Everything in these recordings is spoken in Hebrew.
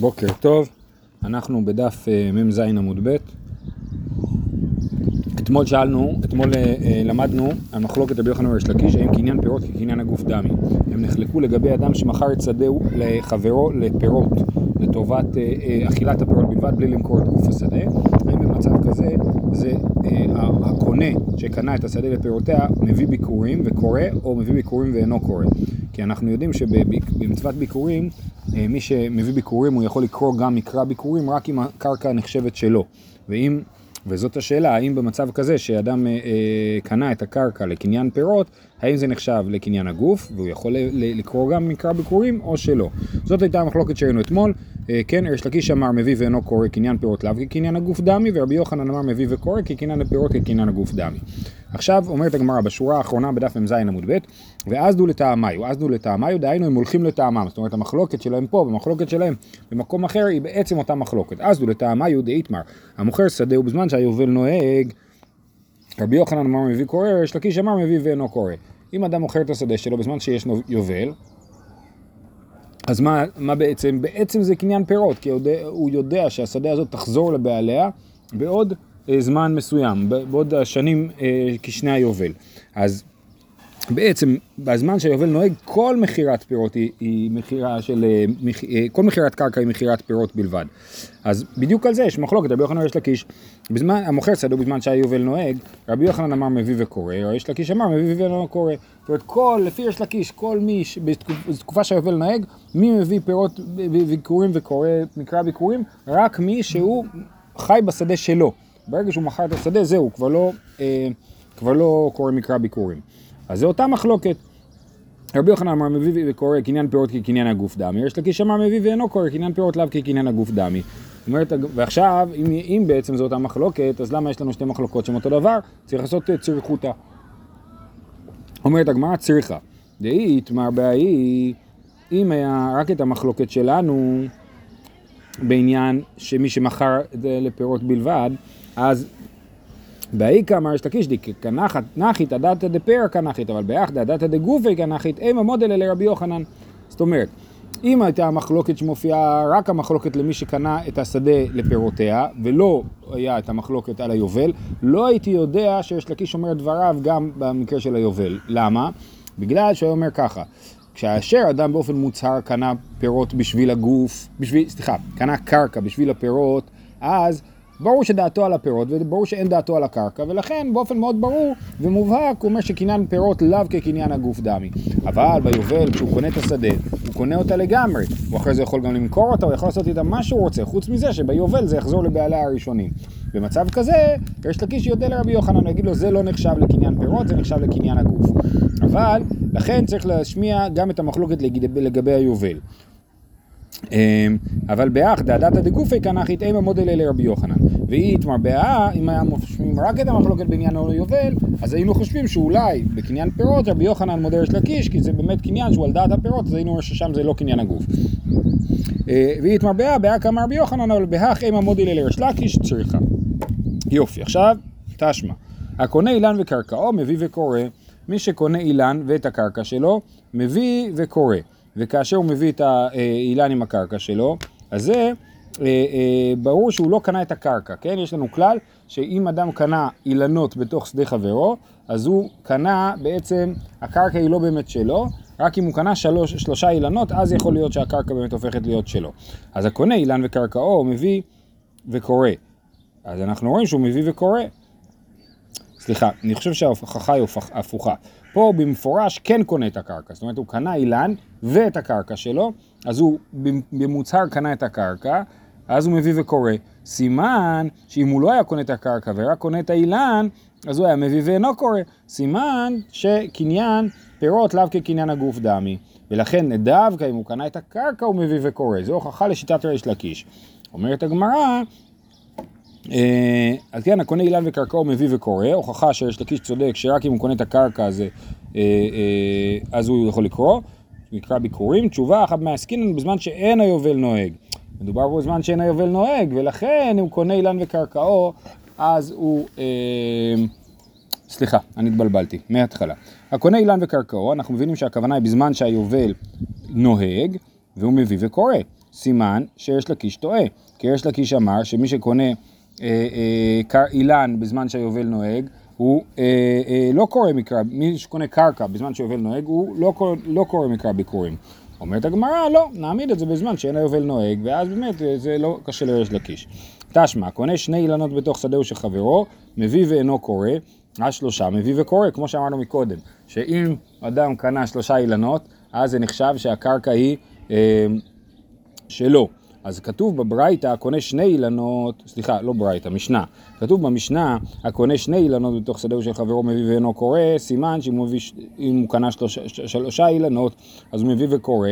בוקר טוב, אנחנו בדף אה, מ"ז עמוד ב'. אתמול שאלנו, אתמול אה, אה, למדנו על מחלוקת רבי יוחנן וריש לקיש, האם קניין פירות כקניין הגוף דמי. הם נחלקו לגבי אדם שמכר את שדהו לחברו לפירות, לטובת אכילת הפירות בלבד, בלי למכור את גוף השדה. האם במצב כזה, זה הקונה שקנה את השדה לפירותיה מביא ביקורים וקורא, או מביא ביקורים ואינו קורא. כי אנחנו יודעים שבמצוות ביקורים, מי שמביא ביקורים הוא יכול לקרוא גם מקרא ביקורים רק אם הקרקע נחשבת שלו. ואם, וזאת השאלה, האם במצב כזה שאדם אה, קנה את הקרקע לקניין פירות, האם זה נחשב לקניין הגוף, והוא יכול לקרוא גם מקרא ביקורים או שלא. זאת הייתה המחלוקת שראינו אתמול. אה, כן, ריש לקיש אמר מביא ואינו קורא קניין פירות לאו כקניין הגוף דמי, ורבי יוחנן אמר מביא וקורא כקניין הפירות כקניין הגוף דמי. עכשיו אומרת הגמרא בשורה האחרונה בדף מ"ז עמוד ב', ואז דו לטעמיו, אז דו לטעמיו, דהיינו הם הולכים לטעמם, זאת אומרת המחלוקת שלהם פה, במחלוקת שלהם במקום אחר היא בעצם אותה מחלוקת. אז דו לטעמיו דאיתמר, המוכר שדה הוא בזמן שהיובל נוהג, רבי יוחנן אמר מביא קורא, ריש לקיש אמר מביא ואינו קורא. אם אדם מוכר את השדה שלו בזמן שיש יובל, אז מה, מה בעצם? בעצם זה קניין פירות, כי יודע, הוא יודע שהשדה הזאת תחזור לבעליה בעוד אה, זמן מסוים, בעוד השנים אה, כשני היובל. אז בעצם בזמן שהיובל נוהג כל מכירת פירות היא, היא מכירה של, אה, אה, כל מכירת קרקע היא מכירת פירות בלבד. אז בדיוק על זה יש מחלוקת, רבי יוחנן יש לקיש, בזמן, המוכר שדו בזמן שהיובל נוהג, רבי יוחנן אמר מביא וקורא, יש לקיש אמר מביא ולא קורא. זאת אומרת כל, לפי יש לקיש, כל מי, בתקופה שהיובל נוהג, מי מביא פירות ביקורים וקורא מקרא ביקורים? רק מי שהוא חי בשדה שלו. ברגע שהוא מכר את השדה זהו, כבר לא, אה, כבר לא קורא מקרא ביקורים. אז זו אותה מחלוקת. רבי יוחנן אמר מביא וקורא קניין פירות כקניין הגוף דמי, יש לקיש אמר מביא ואינו קורא קניין פירות לאו כקניין הגוף דמי. אומרת, ועכשיו, אם, אם בעצם זו אותה מחלוקת, אז למה יש לנו שתי מחלוקות שהן אותו דבר? צריך לעשות צריכותא. אומרת הגמרא צריכה. דאית מר באי, אם היה רק את המחלוקת שלנו בעניין שמי שמכר זה לפירות בלבד, אז באיכא אמר יש דיק, כנחת נחית עדתא דפרא כנחית, אבל באחדא עדתא דגופי כנחית, אימה מודל אלה רבי יוחנן. זאת אומרת, אם הייתה המחלוקת שמופיעה רק המחלוקת למי שקנה את השדה לפירותיה, ולא היה את המחלוקת על היובל, לא הייתי יודע שיש לקיש אומר דבריו גם במקרה של היובל. למה? בגלל שהוא אומר ככה, כאשר אדם באופן מוצהר קנה פירות בשביל הגוף, בשביל, סליחה, קנה קרקע בשביל הפירות, אז ברור שדעתו על הפירות וברור שאין דעתו על הקרקע ולכן באופן מאוד ברור ומובהק הוא אומר שקניין פירות לאו כקניין הגוף דמי. אבל ביובל כשהוא קונה את השדה הוא קונה אותה לגמרי. הוא אחרי זה יכול גם למכור אותה הוא יכול לעשות איתה מה שהוא רוצה חוץ מזה שביובל זה יחזור לבעליה הראשונים. במצב כזה יש לקיש יודע לרבי יוחנן להגיד לו זה לא נחשב לקניין פירות זה נחשב לקניין הגוף. אבל לכן צריך להשמיע גם את המחלוקת לגבי היובל אבל באח דעדתא דגופי אימה מודל אלי רבי יוחנן. והיא התמרבעה, אם היה מושמים רק את המחלוקת בעניין היובל, אז היינו חושבים שאולי בקניין פירות רבי יוחנן מודל של הקיש, כי זה באמת קניין שהוא על דעת הפירות, אז היינו ששם זה לא קניין הגוף. אה, והיא התמרבעה, באה כמה רבי יוחנן, אבל בהך מודל אלי רש לקיש צריכה. יופי, עכשיו תשמע. הקונה אילן וקרקעו מביא וקורא, מי שקונה אילן ואת הקרקע שלו, מביא וקורא. וכאשר הוא מביא את האילן עם הקרקע שלו, אז זה אה, אה, ברור שהוא לא קנה את הקרקע, כן? יש לנו כלל שאם אדם קנה אילנות בתוך שדה חברו, אז הוא קנה בעצם, הקרקע היא לא באמת שלו, רק אם הוא קנה שלוש, שלושה אילנות, אז יכול להיות שהקרקע באמת הופכת להיות שלו. אז הקונה אילן וקרקעו מביא וקורא. אז אנחנו רואים שהוא מביא וקורא. סליחה, אני חושב שההוכחה היא הפוכה. פה הוא במפורש כן קונה את הקרקע, זאת אומרת הוא קנה אילן ואת הקרקע שלו, אז הוא במוצהר קנה את הקרקע, אז הוא מביא וקורא. סימן שאם הוא לא היה קונה את הקרקע ורק קונה את האילן, אז הוא היה מביא ואינו קורא. סימן שקניין פירות לאו כקניין הגוף דמי. ולכן דווקא אם הוא קנה את הקרקע הוא מביא וקורא. זו הוכחה לשיטת ריש לקיש. אומרת הגמרא, אז כן, הקונה אילן וקרקעו מביא וקורא, הוכחה שיש לקיש צודק שרק אם הוא קונה את הקרקע הזה, אה, אה, אז הוא יכול לקרוא, נקרא ביקורים, תשובה אחת מהעסקינן בזמן שאין היובל נוהג. מדובר פה בזמן שאין היובל נוהג, ולכן אם הוא קונה אילן וקרקעו, אז הוא... סליחה, אני התבלבלתי, מההתחלה. הקונה אילן וקרקעו, אנחנו מבינים שהכוונה היא בזמן שהיובל נוהג, והוא מביא וקורא. סימן שיש לקיש טועה. כי יש לקיש אמר שמי שקונה אה, אה, אילן בזמן שהיובל נוהג, הוא אה, אה, לא קורא מקרא, מי שקונה קרקע בזמן שיובל נוהג, הוא לא, לא קורא מקרא ביקורים. אומרת הגמרא, לא, נעמיד את זה בזמן שאין היובל נוהג, ואז באמת אה, זה לא קשה לריש לקיש. תשמע, קונה שני אילנות בתוך שדהו של חברו, מביא ואינו קורא, אז שלושה מביא וקורא, כמו שאמרנו מקודם, שאם אדם קנה שלושה אילנות, אז זה נחשב שהקרקע היא אה, שלו. אז כתוב בברייתא, הקונה שני אילנות, סליחה, לא ברייתא, משנה. כתוב במשנה, הקונה שני אילנות בתוך שדהו של חברו מביא ואינו קורא, סימן שאם הוא, מביא, הוא קנה שלושה, שלושה אילנות, אז הוא מביא וקורא.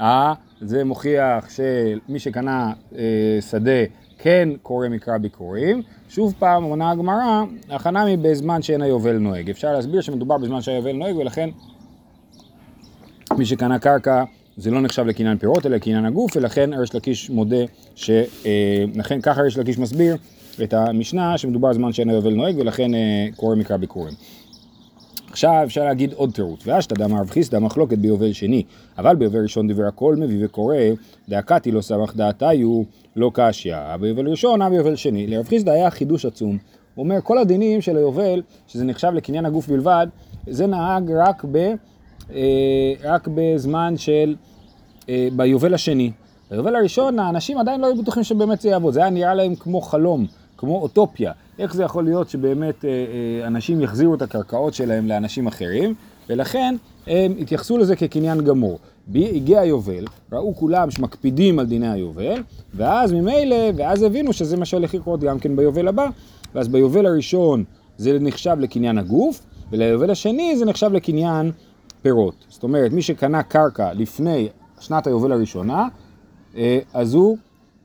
אה, זה מוכיח שמי שקנה אה, שדה כן קורא מקרא ביקורים. שוב פעם עונה הגמרא, הכנה היא בזמן שאין היובל נוהג. אפשר להסביר שמדובר בזמן שהיובל נוהג ולכן מי שקנה קרקע זה לא נחשב לקניין פירות אלא לקניין הגוף ולכן ריש לקיש מודה שלכן אה, ככה ריש לקיש מסביר את המשנה שמדובר בזמן שאין היובל נוהג ולכן אה, קורא מקרא ביקורים. עכשיו אפשר להגיד עוד תירוץ, ואשתא דאמר רב חיסדא מחלוקת ביובל שני, אבל ביובל ראשון דיבר הכל מביא וקורא, דאקתי לא סמך דעתיו לא קשיא, ביובל ראשון, ביובל שני. לרב חיסדא היה חידוש עצום, הוא אומר כל הדינים של היובל, שזה נחשב לקניין הגוף בלבד, זה נהג רק, ב, רק בזמן של, אה, ביובל השני. ביובל הראשון האנשים עדיין לא היו בטוחים שבאמת זה יעבוד, זה היה נראה להם כמו חלום, כמו אוטופיה. איך זה יכול להיות שבאמת אה, אה, אנשים יחזירו את הקרקעות שלהם לאנשים אחרים, ולכן הם התייחסו לזה כקניין גמור. הגיע היובל, ראו כולם שמקפידים על דיני היובל, ואז ממילא, ואז הבינו שזה מה שהולך לקרות גם כן ביובל הבא, ואז ביובל הראשון זה נחשב לקניין הגוף, וליובל השני זה נחשב לקניין פירות. זאת אומרת, מי שקנה קרקע לפני שנת היובל הראשונה, אה, אז הוא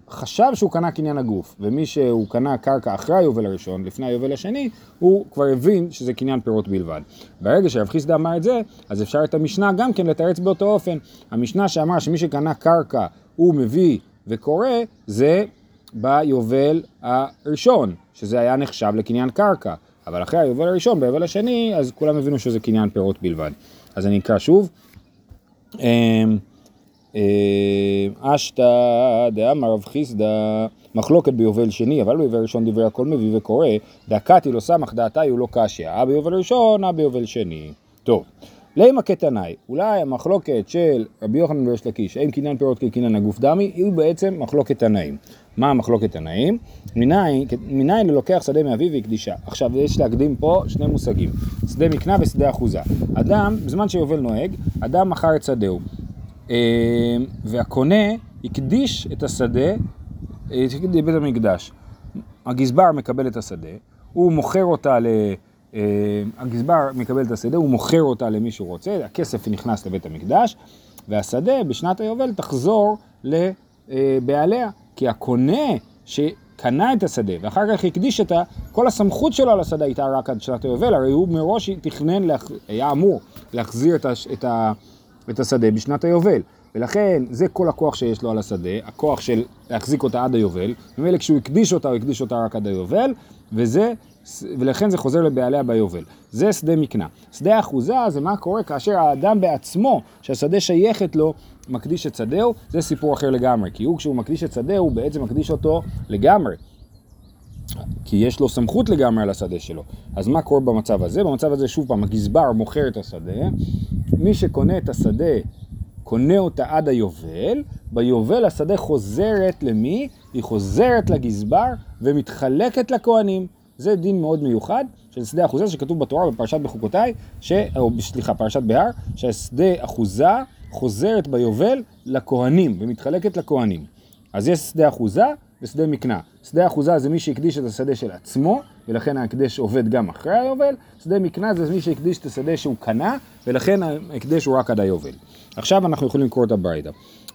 חשב שהוא קנה קניין הגוף, ומי שהוא קנה קרקע אחרי היובל הראשון, לפני היובל השני, הוא כבר הבין שזה קניין פירות בלבד. ברגע שרב חיסדא אמר את זה, אז אפשר את המשנה גם כן לתרץ באותו אופן. המשנה שאמר שמי שקנה קרקע הוא מביא וקורא, זה ביובל הראשון, שזה היה נחשב לקניין קרקע. אבל אחרי היובל הראשון, ביובל השני, אז כולם הבינו שזה קניין פירות בלבד. אז אני אקרא שוב. אמ, אה, אשתא דאמר רב חיסדא מחלוקת ביובל שני, אבל ביובל ראשון דברי הכל מביא וקורא, דקתי לא סמך דעתי הוא לא קשיא, אה ביובל ראשון, אה ביובל שני. טוב, לימה קטנאי, אולי המחלוקת של רבי יוחנן וריש לקיש, האם קניין פירות כקניין הגוף דמי, היא בעצם מחלוקת תנאים. מה המחלוקת תנאים? מניין ללוקח שדה מאביו והקדישה. עכשיו יש להקדים פה שני מושגים, שדה מקנה ושדה אחוזה. אדם, בזמן שיובל נוהג, אדם מכר את שדהו. אמ, והקונה הקדיש את השדה לבית המקדש. הגזבר מקבל את השדה, הוא מוכר אותה ל... אמ, הגזבר מקבל את השדה, הוא מוכר אותה למי שהוא רוצה, הכסף נכנס לבית המקדש, והשדה בשנת היובל תחזור לבעליה, כי הקונה שקנה את השדה ואחר כך הקדיש את ה... כל הסמכות שלו על השדה הייתה רק עד שנת היובל, הרי הוא מראש תכנן, היה אמור להחזיר את ה... את השדה בשנת היובל. ולכן זה כל הכוח שיש לו על השדה, הכוח של להחזיק אותה עד היובל, ומילא כשהוא הקדיש אותה, הוא הקדיש אותה רק עד היובל, וזה, ולכן זה חוזר לבעליה ביובל. זה שדה מקנה. שדה אחוזה זה מה קורה כאשר האדם בעצמו, שהשדה שייכת לו, מקדיש את שדהו, זה סיפור אחר לגמרי. כי הוא כשהוא מקדיש את שדהו, הוא בעצם מקדיש אותו לגמרי. כי יש לו סמכות לגמרי על השדה שלו. אז מה קורה במצב הזה? במצב הזה שוב פעם הגזבר מוכר את השדה, מי שקונה את השדה קונה אותה עד היובל, ביובל השדה חוזרת למי? היא חוזרת לגזבר ומתחלקת לכהנים. זה דין מאוד מיוחד של שדה אחוזה שכתוב בתורה בפרשת בחוקותיי, ש... או סליחה, פרשת בהר, שהשדה אחוזה חוזרת ביובל לכהנים ומתחלקת לכהנים. אז יש שדה אחוזה ושדה מקנה. שדה אחוזה זה מי שהקדיש את השדה של עצמו, ולכן ההקדש עובד גם אחרי היובל, שדה מקנה זה מי שהקדיש את השדה שהוא קנה, ולכן ההקדש הוא רק עד היובל. עכשיו אנחנו יכולים לקרוא את הברייתא.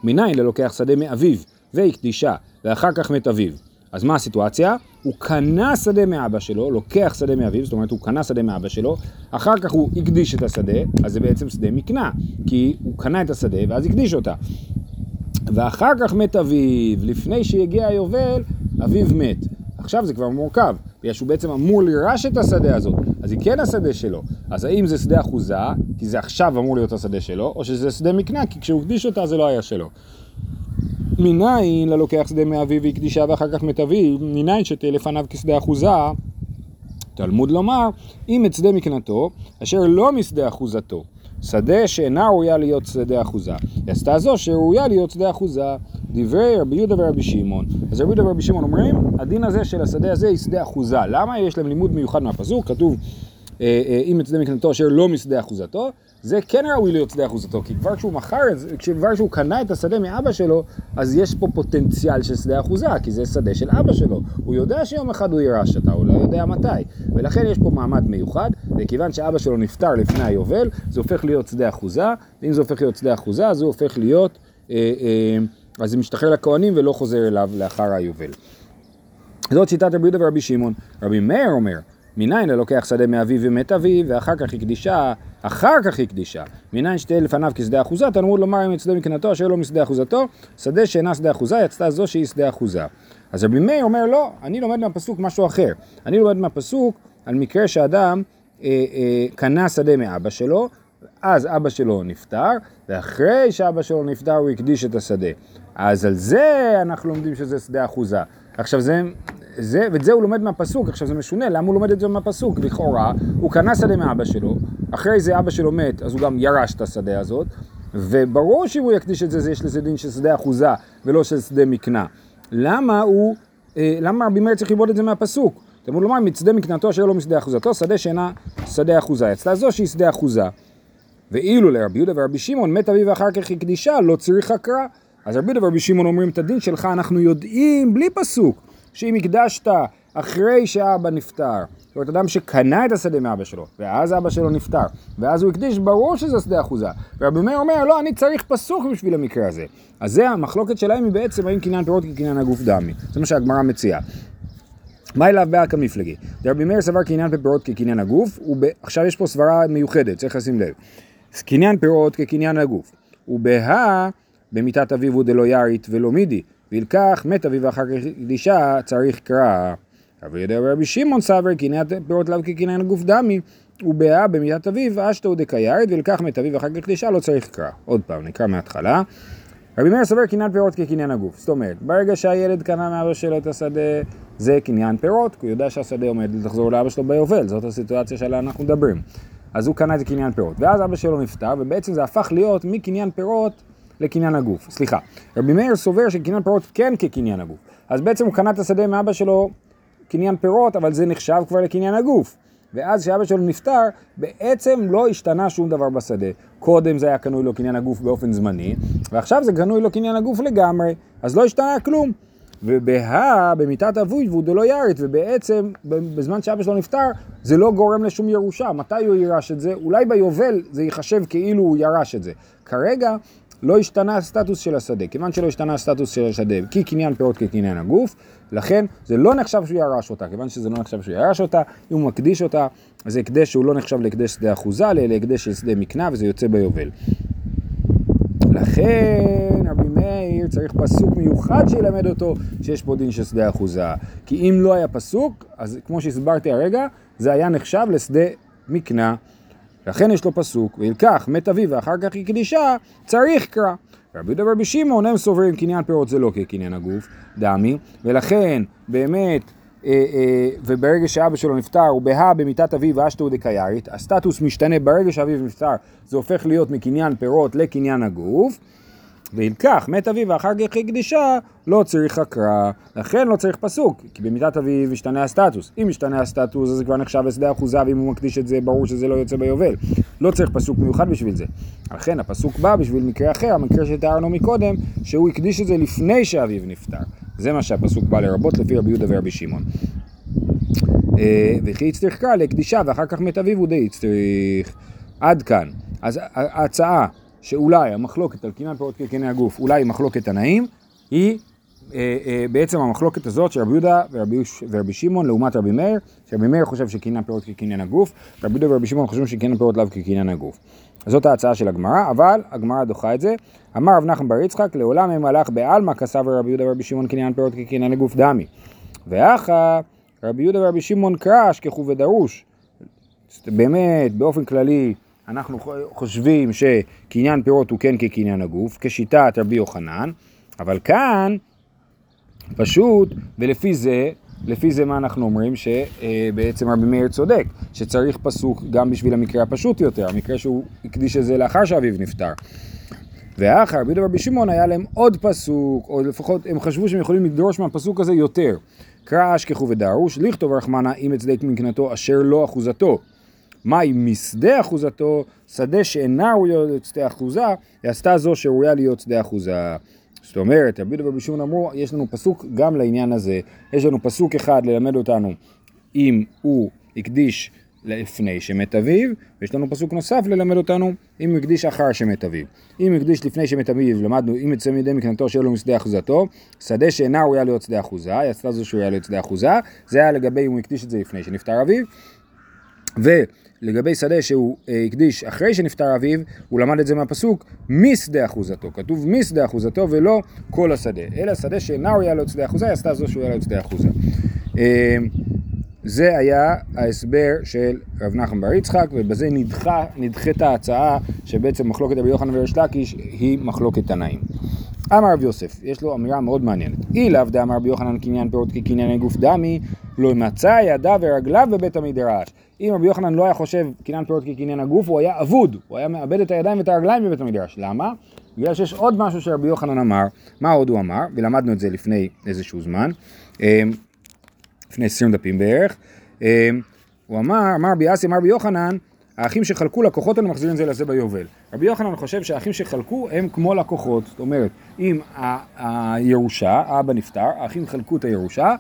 מניין ללוקח שדה מאביו והקדישה, ואחר כך מת אביו. אז מה הסיטואציה? הוא קנה שדה מאבא שלו, לוקח שדה מאביו, זאת אומרת הוא קנה שדה מאבא שלו, אחר כך הוא הקדיש את השדה, אז זה בעצם שדה מקנה, כי הוא קנה את השדה ואז הקדיש אותה. ואחר כך מת אביו, לפני שהגיע היובל, אביו מת. עכשיו זה כבר מורכב, בגלל שהוא בעצם אמור לירש את השדה הזאת, אז היא כן השדה שלו. אז האם זה שדה אחוזה, כי זה עכשיו אמור להיות השדה שלו, או שזה שדה מקנה, כי כשהוא הקדיש אותה זה לא היה שלו. מניין ללוקח שדה מאביו והקדישה ואחר כך מת אביו, מניין שתהיה לפניו כשדה אחוזה, תלמוד לומר, אם את שדה מקנתו, אשר לא משדה אחוזתו, שדה שאינה ראויה להיות שדה אחוזה, היא עשתה זו שראויה להיות שדה אחוזה, דברי רבי יהודה ורבי שמעון. אז רבי יהודה ורבי שמעון אומרים, הדין הזה של השדה הזה היא שדה אחוזה. למה? יש להם לימוד מיוחד מהפסוק, כתוב אם את שדה מקנתו אשר לא משדה אחוזתו, זה כן ראוי להיות שדה אחוזתו, כי כבר כשהוא מכר את זה, כבר כשהוא קנה את השדה מאבא שלו, אז יש פה פוטנציאל של שדה אחוזה, כי זה שדה של אבא שלו. הוא יודע שיום אחד הוא יירש אותה, הוא לא יודע מתי. ולכן יש פה מעמד מיוחד, וכיוון שאבא שלו נפטר לפני היובל, זה הופך להיות שדה אחוזה, ואם זה הופך להיות שדה אחוזה, אז הוא הופך להיות, אה, אה, אז זה משתחרר לכהנים ולא חוזר אליו לאחר היובל. זאת שיטת רבי יהודה ורבי שמעון. רבי מאיר אומר, מניין ללוקח שדה מאביו ומת אביו, ואחר כך הקדישה, אחר כך הקדישה. מניין שתהיה לפניו כשדה אחוזה, תלמוד לומר אם יצדה מקנתו אשר לא משדה אחוזתו, שדה שאינה שדה אחוזה, יצתה זו שהיא שדה אחוזה. אז רבי מאיר אומר לא, אני לומד מהפסוק משהו אחר. אני לומד מהפסוק על מקרה שאדם אה, אה, קנה שדה מאבא שלו, אז אבא שלו נפטר, ואחרי שאבא שלו נפטר הוא הקדיש את השדה. אז על זה אנחנו לומדים שזה שדה אחוזה. עכשיו זה, זה, ואת זה הוא לומד מהפסוק, עכשיו זה משונה, למה הוא לומד את זה מהפסוק? לכאורה, הוא קנה שדה מאבא שלו, אחרי זה אבא שלו מת, אז הוא גם ירש את השדה הזאת, וברור שאם הוא יקדיש את זה, זה יש לזה דין של שדה אחוזה, ולא של שדה מקנה. למה הוא, אה, למה רבי מאיר צריך ללמוד את זה מהפסוק? תלמוד לומר, מצדה מקנתו אשר לא משדה אחוזתו, שדה שאינה שדה אחוזה. יצאה זו שהיא שדה אחוזה. ואילו לרבי יהודה ורבי שמעון מת אביו ואחר כך הקדישה, לא צריך הקרא. אז רבי יהודה ורבי שמעון אומרים את הדין שלך, אנחנו יודעים בלי פסוק, שאם הקדשת אחרי שאבא נפטר, זאת אומרת אדם שקנה את השדה מאבא שלו, ואז אבא שלו נפטר, ואז הוא הקדיש, ברור שזה שדה אחוזה. ורבי מאיר אומר, לא, אני צריך פסוק בשביל המקרה הזה. אז זה המחלוקת שלהם היא בעצם האם קניין פירות כקניין הגוף דמי. זה מה שהגמרא מציעה. מה אליו באקא מפלגי? רבי מאיר סבר קניין פירות כקניין הגוף, ועכשיו יש פה סברה מיוחדת, צריך לשים לב. קניין פירות כקניין הגוף. ובהא במיתת אביו הוא דלא ירית ולא מידי, וילקח מת אביו ואחר כך קדישה צריך קרא. רבי יהודה ורבי שמעון סבר קניין פירות לאו כקניין הגוף דמי, ובהא במיתת אביו אשתו דקיירת וילקח מת אביו ואחר כך קדישה לא צריך קרא. עוד פעם, נקרא מההתחלה. רבי מאיר סבר קניין פירות כקניין הגוף, זאת אומרת, ברגע שהילד קנה מאבא שלו את השדה, זה קניין פירות, כי הוא יודע שהשדה עומד לחזור לאבא שלו ביובל, זאת הסיטואציה שעליה אנחנו מדברים. אז הוא קנה את זה קניין פירות, ואז אבא שלו נפטר, ובעצם זה הפך להיות מקניין פירות לקניין הגוף. סליחה, רבי מאיר סובר שקניין פירות כן כקניין הגוף, אז בעצם הוא קנה את השדה מאבא שלו קניין פירות, אבל זה נחשב כבר לקניין הגוף. ואז כשאבא שלו נפטר, בעצם לא השתנה שום דבר בשדה. קודם זה היה קנוי לו קניין הגוף באופן זמני, ועכשיו זה קנוי לו קניין הגוף לגמרי, אז לא השתנה כלום. ובהא, במיתת אבוי, והוא דלא ירית, ובעצם בזמן שאבא שלו נפטר, זה לא גורם לשום ירושה. מתי הוא ירש את זה? אולי ביובל זה ייחשב כאילו הוא ירש את זה. כרגע לא השתנה הסטטוס של השדה. כיוון שלא השתנה הסטטוס של השדה, כי קניין פירות כקניין הגוף, לכן זה לא נחשב שהוא ירש אותה. כיוון שזה לא נחשב שהוא ירש אותה, אם הוא מקדיש אותה, זה הקדש שהוא לא נחשב להקדש שדה אחוזה, אלא להקדש של שדה מקנה, וזה יוצא ביובל. לכן רבי מאיר צריך פסוק מיוחד שילמד אותו שיש פה דין של שדה אחוזה. כי אם לא היה פסוק, אז כמו שהסברתי הרגע, זה היה נחשב לשדה מקנה. לכן יש לו פסוק, וילקח מת אביו ואחר כך הקדישה, צריך קרא. רבי יהודה ורבי שמעון הם סוברים קניין פירות זה לא כקניין הגוף, דמי, ולכן באמת אה, אה, וברגע שאבא שלו נפטר, הוא בהא במיתת אביו ואשתו דקיירית, הסטטוס משתנה. ברגע שאביו נפטר, זה הופך להיות מקניין פירות לקניין הגוף, וילקח מת אביו ואחר כך הקדישה, לא צריך הקרא, לכן לא צריך פסוק, כי במיתת אביו ישתנה הסטטוס. אם ישתנה הסטטוס אז זה כבר נחשב לשדה אחוזה, ואם הוא מקדיש את זה ברור שזה לא יוצא ביובל. לא צריך פסוק מיוחד בשביל זה. לכן הפסוק בא בשביל מקרה אחר, המקרה שתיארנו מקודם, שהוא הקדיש את זה לפני שאביו נפטר. זה מה שהפסוק בא לרבות לפי רבי יהודה ורבי שמעון. אה, וכי יצטרך קרא לקדישה ואחר כך מת אביו הוא די יצטרך. עד כאן. אז ההצעה שאולי המחלוקת על קניין פירות כקני הגוף, אולי מחלוקת תנאים, היא אה, אה, בעצם המחלוקת הזאת של רבי יהודה ורבי, ורבי שמעון לעומת רבי מאיר, שרבי מאיר חושב שקניין פירות כקניין הגוף, רבי יהודה ורבי שמעון חושבים שקניין פירות לאו כקניין הגוף. זאת ההצעה של הגמרא, אבל הגמרא דוחה את זה. אמר רב נחמן בר יצחק, לעולם הם הלך בעלמא כסב רבי יהודה ורבי שמעון קניין פירות כקניין הגוף דמי. ואחא רבי יהודה ורבי שמעון קרש ככו ודרוש. באמת, באופן כללי, אנחנו חושבים שקניין פירות הוא כן כקניין הגוף, כשיטת רבי יוחנן, אבל כאן, פשוט, ולפי זה, לפי זה מה אנחנו אומרים? שבעצם רבי מאיר צודק, שצריך פסוק גם בשביל המקרה הפשוט יותר, המקרה שהוא הקדיש את זה לאחר שאביו נפטר. ואחר רבי דבר בשמעון היה להם עוד פסוק, או לפחות הם חשבו שהם יכולים לדרוש מהפסוק הזה יותר. קרא אשכחו ודרוש, לכתוב רחמנה אם אצדק מקנתו אשר לא אחוזתו. מהי משדה אחוזתו, שדה שאינה ראויה להיות שדה אחוזה, היא עשתה זו שראויה להיות שדה אחוזה. זאת אומרת, רבי דבר בשמעון אמרו, יש לנו פסוק גם לעניין הזה, יש לנו פסוק אחד ללמד אותנו אם הוא הקדיש לפני שמת אביו, ויש לנו פסוק נוסף ללמד אותנו אם הוא הקדיש אחר שמת אביו. אם הוא הקדיש לפני שמת אביו, למדנו אם יצא מידי מקנתו שאין לו משדה אחוזתו, שדה שאינה ראויה להיות שדה אחוזה, היא עשתה זו שראויה להיות שדה אחוזה, זה היה לגבי אם הוא הקדיש את זה לפני שנפטר אביו, ולגבי שדה שהוא אה, הקדיש אחרי שנפטר אביו, הוא למד את זה מהפסוק משדה אחוזתו, כתוב משדה אחוזתו ולא כל השדה, אלא שדה שאינה ראויה להיות שדה אחוזה, היא עשתה זו שראויה להיות שדה אחוזה. אה, זה היה ההסבר של רב נחמן בר יצחק, ובזה נדחה, נדחית ההצעה שבעצם מחלוקת רבי יוחנן וריש לקיש היא מחלוקת תנאים. אמר רב יוסף, יש לו אמירה מאוד מעניינת. אי לאו דאמר רבי יוחנן קניין פירות כקנייני גוף דמי, לא מצא ידיו ורגליו בבית המדרש. אם רבי יוחנן לא היה חושב קניין פירות כקניין הגוף, הוא היה אבוד, הוא היה מאבד את הידיים ואת הרגליים בבית המדרש. למה? בגלל שיש עוד משהו שרבי יוחנן אמר, מה עוד הוא אמר, ולמדנו את זה לפני איזשהו זמן. אמ, לפני 20 דפים בערך. אמ, הוא אמר, אמר רבי אסי, אמר רבי יוחנן, האחים שחלקו לקוחות האלה מחזירים זה לזה ביובל. רבי יוחנן חושב שהאחים שחלקו הם כמו לקוחות, זאת אומרת, אם הירושה, האבא נפטר, האחים חלקו את הירושה,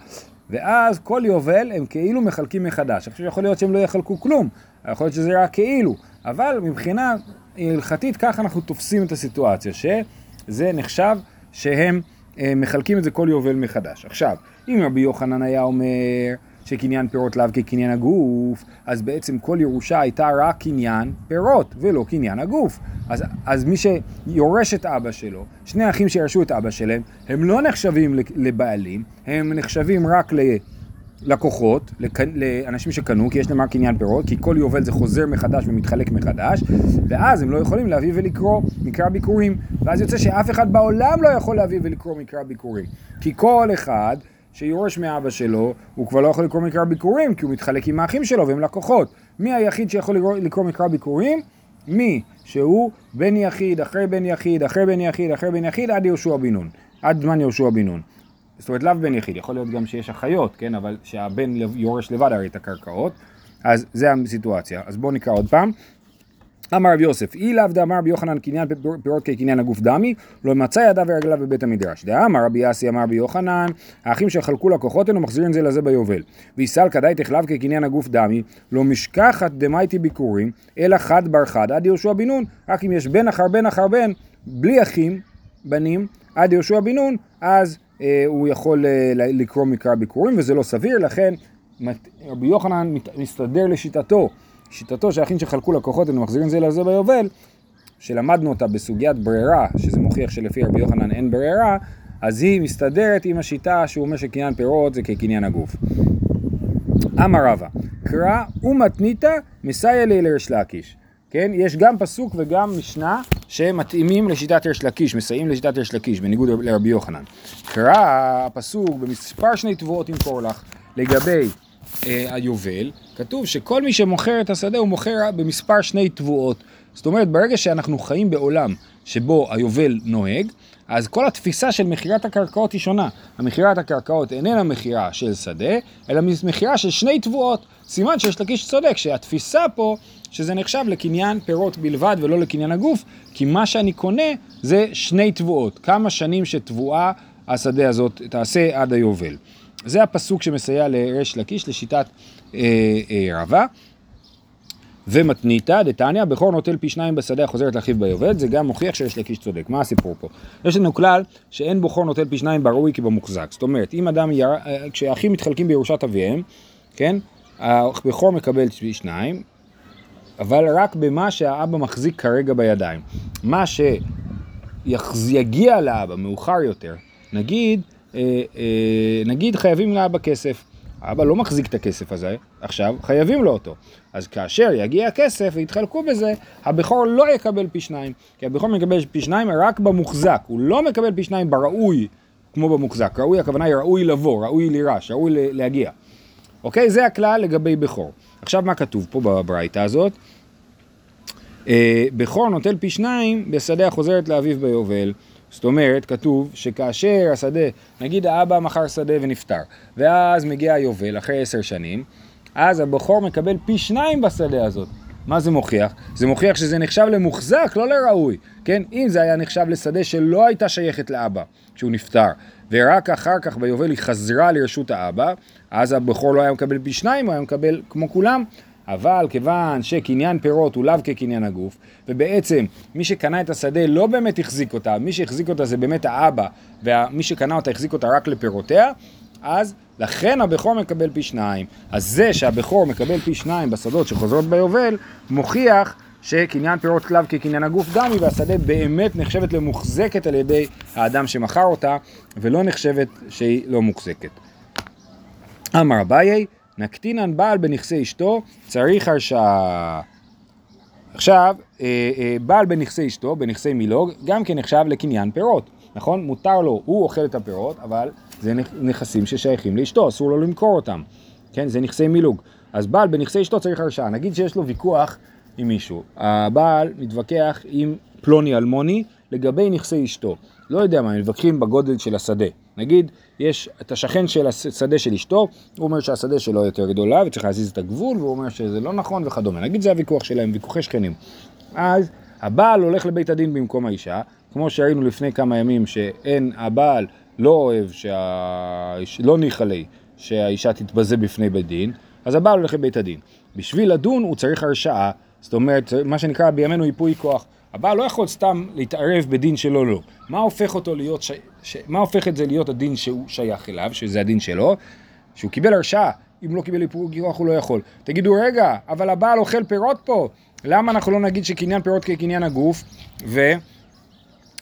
ואז כל יובל הם כאילו מחלקים מחדש. עכשיו יכול להיות שהם לא יחלקו כלום, יכול להיות שזה רק כאילו, אבל מבחינה הלכתית ככה אנחנו תופסים את הסיטואציה, שזה נחשב שהם אה, מחלקים את זה כל יובל מחדש. עכשיו, אם רבי יוחנן היה אומר שקניין פירות לאו כקניין הגוף, אז בעצם כל ירושה הייתה רק קניין פירות ולא קניין הגוף. אז, אז מי שיורש את אבא שלו, שני אחים שירשו את אבא שלהם, הם לא נחשבים לבעלים, הם נחשבים רק ל... לקוחות, לאנשים שקנו, כי יש להם רק קניין פירות, כי כל יובל זה חוזר מחדש ומתחלק מחדש, ואז הם לא יכולים להביא ולקרוא מקרא ביקורים, ואז יוצא שאף אחד בעולם לא יכול להביא ולקרוא מקרא ביקורים, כי כל אחד שיורש מאבא שלו, הוא כבר לא יכול לקרוא מקרא ביקורים, כי הוא מתחלק עם האחים שלו והם לקוחות. מי היחיד שיכול לקרוא, לקרוא מקרא ביקורים? מי שהוא בן יחיד, אחרי בן יחיד, אחרי בן יחיד, אחרי בן יחיד, עד יהושע בן נון, עד זמן יהושע בן נון. זאת אומרת לאו בן יחיד, יכול להיות גם שיש אחיות, כן, אבל שהבן יורש לבד הרי את הקרקעות, אז זה הסיטואציה. אז בואו נקרא עוד פעם. אמר רב יוסף, אי לאו דאמר רבי יוחנן קניין פירות כקניין הגוף דמי, לא מצא ידיו ורגליו בבית המדרש. דאמר רבי אסי אמר רבי יוחנן, האחים שחלקו לקוחות הנו מחזירים זה לזה ביובל. ויסל כדאי תחלב כקניין הגוף דמי, לא משכחת דמייטי ביקורים, אלא חד בר חד עד יהושע בן נון, רק אם יש בן אחר בן אחר בן, בלי אחים, בנים, עד יהושע בן נון, אז אה, הוא יכול אה, לקרוא מקרא ביקורים, וזה לא סביר, לכן רבי יוחנן מסתדר לשיטתו. שיטתו שהאחים שחלקו לקוחות הם מחזירים זה לזה ביובל, שלמדנו אותה בסוגיית ברירה, שזה מוכיח שלפי רבי יוחנן אין ברירה, אז היא מסתדרת עם השיטה שהוא אומר שקניין פירות זה כקניין הגוף. אמר רבא, קרא ומתניתא מסייע לי לריש לקיש. כן, יש גם פסוק וגם משנה שמתאימים לשיטת ריש לקיש, מסייעים לשיטת ריש לקיש, בניגוד לרבי יוחנן. קרא הפסוק במספר שני תבואות ימכור לך לגבי אה, היובל, כתוב שכל מי שמוכר את השדה הוא מוכר במספר שני תבואות. זאת אומרת, ברגע שאנחנו חיים בעולם שבו היובל נוהג, אז כל התפיסה של מכירת הקרקעות היא שונה. המכירת הקרקעות איננה מכירה של שדה, אלא מכירה של שני תבואות. סימן שיש לקיש צודק, שהתפיסה פה, שזה נחשב לקניין פירות בלבד ולא לקניין הגוף, כי מה שאני קונה זה שני תבואות. כמה שנים שתבואה השדה הזאת תעשה עד היובל. זה הפסוק שמסייע לריש לקיש לשיטת אה, אה, רבה. ומתניתא דתניא, בכור נוטל פי שניים בשדה החוזרת לאחיו ביובל, זה גם מוכיח שיש לקיש צודק. מה הסיפור פה? יש לנו כלל שאין בכור נוטל פי שניים בראוי כבמוחזק. זאת אומרת, אם אדם, יר... אה, כשאחים מתחלקים בירושת אביהם, כן, הבכור מקבל פי שניים, אבל רק במה שהאבא מחזיק כרגע בידיים. מה שיגיע לאבא מאוחר יותר, נגיד, נגיד חייבים לאבא כסף, האבא לא מחזיק את הכסף הזה, עכשיו חייבים לו אותו. אז כאשר יגיע הכסף ויתחלקו בזה, הבכור לא יקבל פי שניים. כי הבכור מקבל פי שניים רק במוחזק, הוא לא מקבל פי שניים בראוי כמו במוחזק. ראוי הכוונה היא ראוי לבוא, ראוי לירש, ראוי להגיע. אוקיי? זה הכלל לגבי בכור. עכשיו מה כתוב פה בברייתא הזאת? אה, בכור נוטל פי שניים בשדה החוזרת לאביו ביובל. זאת אומרת, כתוב שכאשר השדה, נגיד האבא מכר שדה ונפטר, ואז מגיע היובל אחרי עשר שנים, אז הבכור מקבל פי שניים בשדה הזאת. מה זה מוכיח? זה מוכיח שזה נחשב למוחזק, לא לראוי. כן? אם זה היה נחשב לשדה שלא הייתה שייכת לאבא, כשהוא נפטר, ורק אחר כך ביובל היא חזרה לרשות האבא, אז הבכור לא היה מקבל פי שניים, הוא היה מקבל כמו כולם, אבל כיוון שקניין פירות הוא לאו כקניין הגוף, ובעצם מי שקנה את השדה לא באמת החזיק אותה, מי שהחזיק אותה זה באמת האבא, ומי שקנה אותה החזיק אותה רק לפירותיה, אז לכן הבכור מקבל פי שניים. אז זה שהבכור מקבל פי שניים בשדות שחוזרות ביובל, מוכיח שקניין פירות כלב כקניין הגוף גם היא, והשדה באמת נחשבת למוחזקת על ידי האדם שמכר אותה, ולא נחשבת שהיא לא מוחזקת. אמר אביי, נקטינן בעל בנכסי אשתו, צריך הרשעה. עכשיו, אה, אה, בעל בנכסי אשתו, בנכסי מילוג, גם כן נחשב לקניין פירות, נכון? מותר לו, הוא אוכל את הפירות, אבל זה נכסים ששייכים לאשתו, אסור לו למכור אותם, כן? זה נכסי מילוג. אז בעל בנכסי אשתו צריך הרשעה. נגיד שיש לו ויכוח עם מישהו. הבעל מתווכח עם פלוני אלמוני לגבי נכסי אשתו. לא יודע מה, הם מתווכחים בגודל של השדה. נגיד, יש את השכן של השדה של אשתו, הוא אומר שהשדה שלו יותר גדולה וצריך להזיז את הגבול, והוא אומר שזה לא נכון וכדומה. נגיד זה הוויכוח שלהם, ויכוחי שכנים. אז הבעל הולך לבית הדין במקום האישה, כמו שראינו לפני כמה ימים שאין, הבעל לא אוהב, שה... לא ניחא לי שהאישה תתבזה בפני בית דין, אז הבעל הולך לבית הדין. בשביל לדון הוא צריך הרשעה, זאת אומרת, מה שנקרא בימינו ייפוי כוח. הבעל לא יכול סתם להתערב בדין שלו לא. מה הופך אותו להיות, ש... ש... מה הופך את זה להיות הדין שהוא שייך אליו, שזה הדין שלו? שהוא קיבל הרשעה, אם לא קיבל ייפוי כוח הוא לא יכול. תגידו רגע, אבל הבעל אוכל פירות פה, למה אנחנו לא נגיד שקניין פירות כקניין הגוף, ו...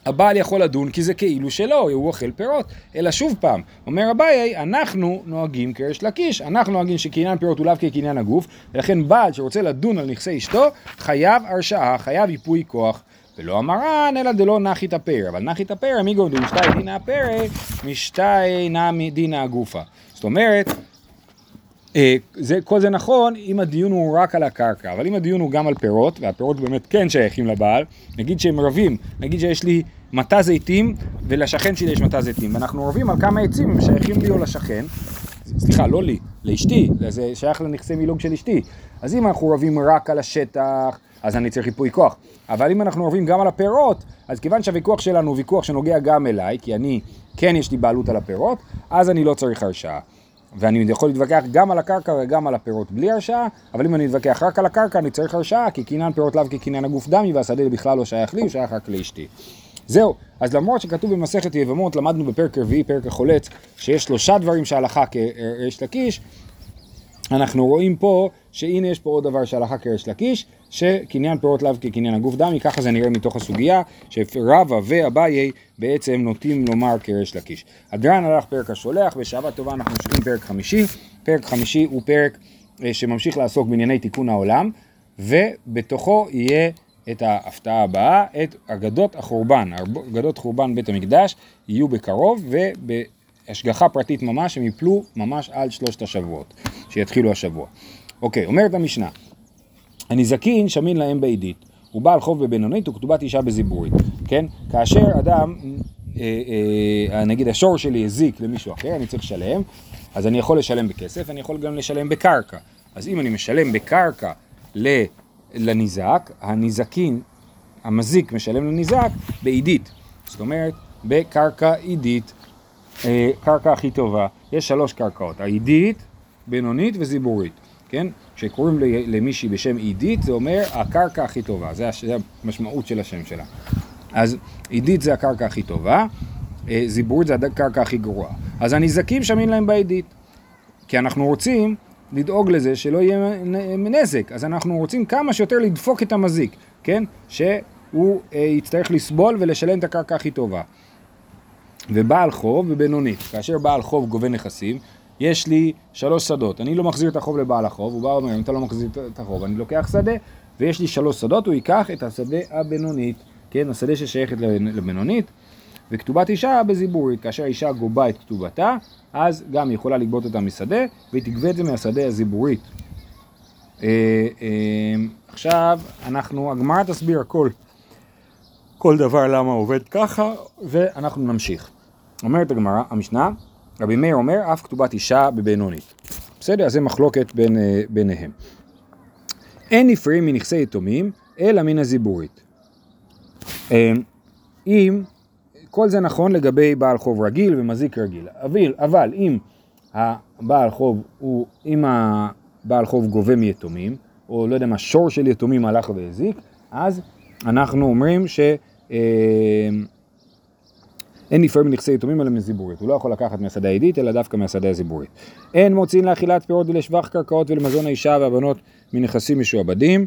הבעל יכול לדון כי זה כאילו שלו, הוא אוכל פירות. אלא שוב פעם, אומר אביי, אנחנו נוהגים כריש לקיש, אנחנו נוהגים שקניין פירות הוא לאו כקניין הגוף, ולכן בעל שרוצה לדון על נכסי אשתו, חייב הרשעה, חייב ייפוי כוח. ולא אמרן, אלא דלא נחי תפר. אבל נחי תפר, מיגו דמשתאי דינא הפרא, משתאי נמי דינא הגופה. זאת אומרת, אה, זה, כל זה נכון אם הדיון הוא רק על הקרקע, אבל אם הדיון הוא גם על פירות, והפירות באמת כן שייכים לבעל, נגיד שהם רבים, נגיד שיש לי מטע זיתים ולשכן שלי יש מטע זיתים, ואנחנו רבים על כמה עצים שייכים לי או לשכן, סליחה, לא לי, לאשתי, זה שייך לנכסי מילוג של אשתי, אז אם אנחנו רבים רק על השטח, אז אני צריך ריפוי כוח, אבל אם אנחנו רבים גם על הפירות, אז כיוון שהוויכוח שלנו הוא ויכוח שנוגע גם אליי, כי אני, כן יש לי בעלות על הפירות, אז אני לא צריך הרשעה. ואני יכול להתווכח גם על הקרקע וגם על הפירות בלי הרשעה, אבל אם אני מתווכח רק על הקרקע אני צריך הרשעה, כי קניין פירות לאו כקניין הגוף דמי, והשדה בכלל לא שייך לי, הוא שייך רק לאשתי. זהו, אז למרות שכתוב במסכת יבמות, למדנו בפרק רביעי, פרק החולץ, שיש שלושה דברים שהלכה כריש לקיש, אנחנו רואים פה שהנה יש פה עוד דבר שהלכה כריש לקיש, שקניין פירות לאו כקניין הגוף דמי, ככה זה נראה מתוך הסוגיה, שרבא ואביי בעצם נוטים לומר כריש לקיש. הדרן הלך פרק השולח, בשבת טובה אנחנו ממשיכים פרק חמישי, פרק חמישי הוא פרק אה, שממשיך לעסוק בענייני תיקון העולם, ובתוכו יהיה את ההפתעה הבאה, את אגדות החורבן, אגדות חורבן בית המקדש יהיו בקרוב ובהשגחה פרטית ממש, הם יפלו ממש על שלושת השבועות, שיתחילו השבוע. אוקיי, אומרת המשנה, הנזקין שמין להם בעידית, הוא בעל חוב בבינונית וכתובת אישה בזיבורית, כן? כאשר אדם, אה, אה, נגיד השור שלי הזיק למישהו אחר, אני צריך לשלם, אז אני יכול לשלם בכסף, אני יכול גם לשלם בקרקע. אז אם אני משלם בקרקע ל... לניזק, הניזקין, המזיק משלם לניזק בעידית. זאת אומרת, בקרקע עידית, אה, קרקע הכי טובה. יש שלוש קרקעות, העידית, בינונית וזיבורית, כן? כשקוראים למישהי בשם עידית, זה אומר הקרקע הכי טובה, זה, המשמעות של השם שלה. אז עידית זה הקרקע הכי טובה, אה, זיבורית זה הקרקע הכי גרועה. אז הניזקים שמים להם בעידית. כי אנחנו רוצים לדאוג לזה שלא יהיה נזק. אז אנחנו רוצים כמה שיותר לדפוק את המזיק, כן? שהוא אה, יצטרך לסבול ולשלם את הקרקע הכי טובה. ובעל חוב ובינונית, כאשר בעל חוב גובה נכסים, יש לי שלוש שדות, אני לא מחזיר את החוב לבעל החוב, הוא בא ואומר, אם אתה לא מחזיר את החוב, אני לוקח שדה, ויש לי שלוש שדות, הוא ייקח את השדה הבינונית, כן, השדה ששייכת לבינונית, וכתובת אישה בזיבורית, כאשר האישה גובה את כתובתה, אז גם היא יכולה לגבות אותה משדה, והיא תגבה את זה מהשדה הזיבורית. אה, אה, עכשיו, אנחנו, הגמרא תסביר הכל, כל דבר למה עובד ככה, ואנחנו נמשיך. אומרת הגמרא, המשנה, רבי מאיר אומר, אף כתובת אישה בבינונית. בסדר? אז זה מחלוקת בין, אה, ביניהם. אין נפרים מנכסי יתומים, אלא מן הזיבורית. אם כל זה נכון לגבי בעל חוב רגיל ומזיק רגיל. אבל, אבל אם הבעל חוב הוא, אם הבעל חוב גובה מיתומים, או לא יודע מה, שור של יתומים הלך והזיק, אז אנחנו אומרים ש... אה, אין נפרד מנכסי יתומים אלא מזיבורית, הוא לא יכול לקחת מהשדה העדית אלא דווקא מהשדה הזיבורית. אין מוצאים לאכילת פירות ולשבח קרקעות ולמזון האישה והבנות מנכסים משועבדים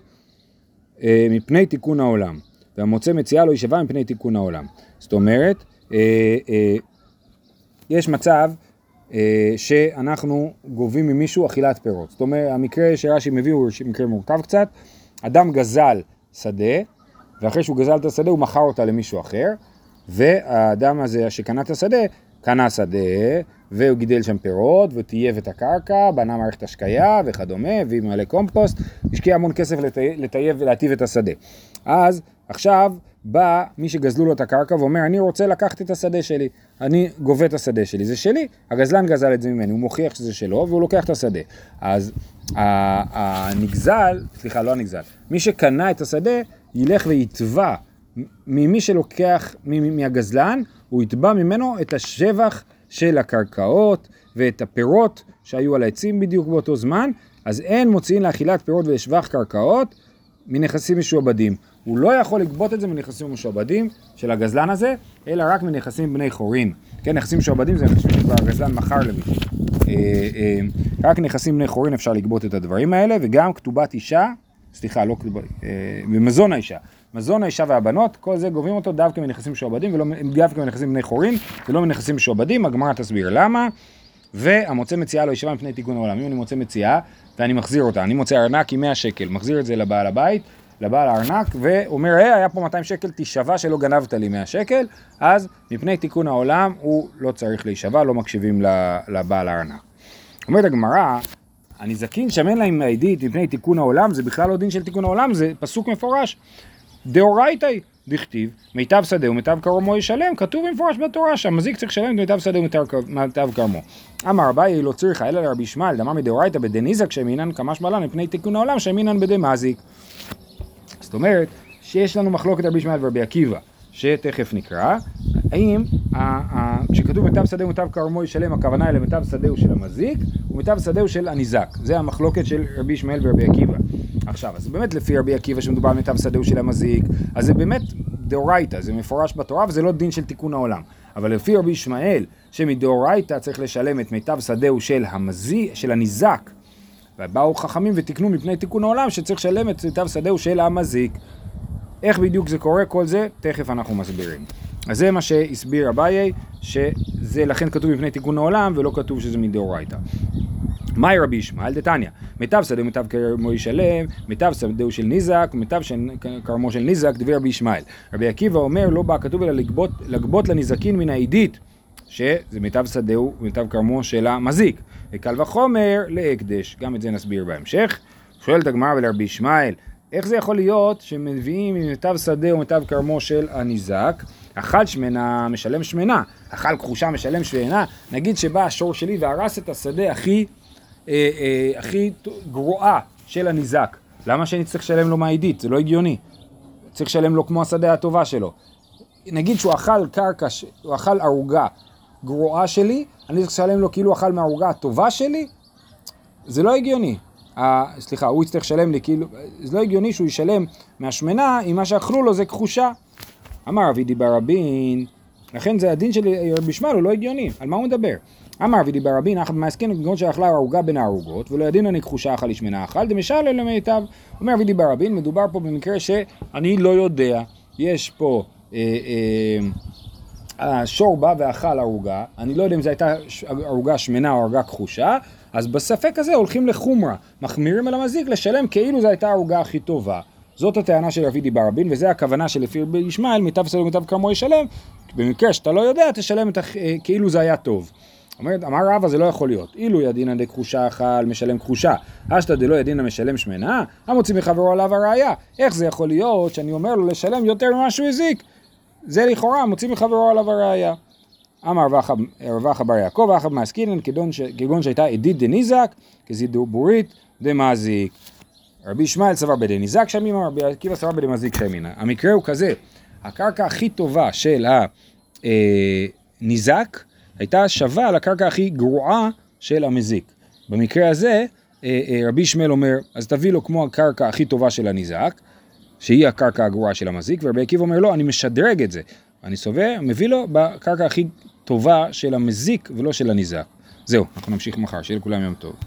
אה, מפני תיקון העולם. והמוצא מציאה לא יישבע מפני תיקון העולם. זאת אומרת, אה, אה, יש מצב אה, שאנחנו גובים ממישהו אכילת פירות. זאת אומרת, המקרה שרש"י מביא הוא מקרה מורכב קצת. אדם גזל שדה, ואחרי שהוא גזל את השדה הוא מכר אותה למישהו אחר, והאדם הזה שקנה את השדה, קנה שדה, והוא גידל שם פירות, וטייב את הקרקע, בנה מערכת השקיה וכדומה, והוא מילא קומפוסט, השקיע המון כסף לטייב ולהטיב את השדה. אז עכשיו בא מי שגזלו לו את הקרקע ואומר, אני רוצה לקחת את השדה שלי, אני גובה את השדה שלי, זה שלי. הגזלן גזל את זה ממני, הוא מוכיח שזה שלו והוא לוקח את השדה. אז הנגזל, סליחה, לא הנגזל, מי שקנה את השדה ילך ויתבע ממי שלוקח, מהגזלן, הוא יתבע ממנו את השבח של הקרקעות ואת הפירות שהיו על העצים בדיוק באותו זמן, אז אין מוציאים לאכילת פירות ולשבח קרקעות מנכסים משועבדים. הוא לא יכול לגבות את זה מנכסים משועבדים של הגזלן הזה, אלא רק מנכסים בני חורין. כן, נכסים משועבדים זה נכסים שכבר הגזלן מכר למישהו. אה, אה, רק נכסים בני חורין אפשר לגבות את הדברים האלה, וגם כתובת אישה, סליחה, לא כתובת, אה, ומזון האישה. מזון האישה והבנות, כל זה גובים אותו דווקא מנכסים משועבדים, דווקא מנכסים בני חורין, ולא מנכסים משועבדים, הגמרא תסביר למה. והמוצא מציאה לא ישבה מפני תיקון העולם. אם אני מוצא מציאה ואני מחזיר אותה, אני מוצא ארנק עם 100 שקל, מחזיר את זה לבעל הבית, לבעל הארנק, ואומר, היי, היה פה 200 שקל, תישבע שלא גנבת לי 100 שקל, אז מפני תיקון העולם הוא לא צריך להישבע, לא מקשיבים לבעל הארנק. אומרת הגמרא, הנזקין שמן להם העדית מפני תיקון העולם, זה בכלל לא דין של תיקון העולם, זה פסוק מפורש. דאורייתא דכתיב, מיטב שדה ומיטב כרמו ישלם, כתוב במפורש בתורה שהמזיק צריך לשלם את מיטב שדה ומיטב כרמו. אמר אביי לא צריכה אלא לרבי ישמעאל, דמר מדאורייתא בדניזק שמינן כמשמע לן מפני תיקון העולם שמינן בדמזיק. זאת אומרת שיש לנו מחלוקת רבי ישמעאל ורבי עקיבא, שתכף נקרא, האם כשכתוב מיטב שדה ומיטב כרמו ישלם, הכוונה היא למיטב שדהו של המזיק ומיטב שדהו של הניזק. זה המחלוקת של רבי ישמעאל ורבי עקיבא. עכשיו, אז באמת לפי רבי עקיבא שמדובר על מיטב שדהו של המזיק, אז זה באמת דאורייתא, זה מפורש בתורה וזה לא דין של תיקון העולם. אבל לפי רבי ישמעאל, שמדאורייתא צריך לשלם את מיטב שדהו של המזיק, של הניזק, ובאו חכמים ותיקנו מפני תיקון העולם שצריך לשלם את מיטב שדהו של המזיק. איך בדיוק זה קורה, כל זה, תכף אנחנו מסבירים. אז זה מה שהסביר אביי, שזה לכן כתוב מפני תיקון העולם ולא כתוב שזה מדאורייתא. מאי רבי ישמעאל דתניא, מיטב שדהו מיטב כרמו ישלם, מיטב שדהו של ניזק, מיטב כרמו של ניזק, דברי רבי ישמעאל. רבי עקיבא אומר, לא בא כתוב אלא לגבות, לגבות לניזקין מן העידית, שזה מיטב שדהו ומיטב כרמו של המזיק. וקל וחומר להקדש, גם את זה נסביר בהמשך. שואלת הגמרא ולרבי ישמעאל, איך זה יכול להיות שמביאים ממיטב שדה ומיטב כרמו של הניזק, אכל שמנה משלם שמנה, אכל כחושה משלם שמנה, נגיד שבא השור שלי והרס את השדה הכי אה, אה, הכי גרועה של הניזק. למה שאני צריך לשלם לו מהעידית? זה לא הגיוני. צריך לשלם לו כמו השדה הטובה שלו. נגיד שהוא אכל קרקע, הוא אכל ערוגה גרועה שלי, אני צריך לשלם לו כאילו אכל מהערוגה הטובה שלי? זה לא הגיוני. אה, סליחה, הוא יצטרך לשלם לי כאילו, זה לא הגיוני שהוא ישלם מהשמנה אם מה שאכלו לו זה כחושה. אמר רבי דיבר רבין, לכן זה הדין של רבי שמעאל הוא לא הגיוני, על מה הוא מדבר? אמר ודיבר רבין, אחת במעסקין כגון שאכלה ערוגה בין הערוגות, ולא ידין אני כחושה אכל לשמנה אכל, דמשל אלה מיטב. אומר ודיבר רבין, מדובר פה במקרה שאני לא יודע, יש פה אה, אה, השור בא ואכל ערוגה, אני לא יודע אם זו הייתה ערוגה שמנה או ערוגה כחושה, אז בספק הזה הולכים לחומרה, מחמירים על המזיק לשלם כאילו זו הייתה הערוגה הכי טובה. זאת הטענה של רבי דיבר רבין, וזה הכוונה שלפי רבי ישמעאל, מיטב סלו מיטב כרמו ישלם, במקרה שאתה לא יודע, תשלם את, הח- אה, כאילו זה היה טוב. אומרת, אמר רבא זה לא יכול להיות, אילו ידינא דכחושה אכל משלם כחושה, אשתא דלא ידינא משלם שמנה, המוציא מחברו עליו הראייה. איך זה יכול להיות שאני אומר לו לשלם יותר ממה שהוא הזיק? זה לכאורה מוציא מחברו עליו הראייה. אמר רבחה בר יעקב, אחא מעסקינן כגון שהייתה עדית דניזק, כזידורית דמזיק. רבי ישמעאל סבר בדניזק שמימה, רבי עקיבא סבר בדמזיק שמינה. המקרה הוא כזה, הקרקע הכי טובה של הניזק הייתה שווה לקרקע הכי גרועה של המזיק. במקרה הזה, אה, אה, רבי ישמעאל אומר, אז תביא לו כמו הקרקע הכי טובה של הניזק, שהיא הקרקע הגרועה של המזיק, ורבי עקיבא אומר, לא, אני משדרג את זה. אני סובר, מביא לו בקרקע הכי טובה של המזיק ולא של הניזק. זהו, אנחנו נמשיך מחר, שיהיה לכולם יום טוב.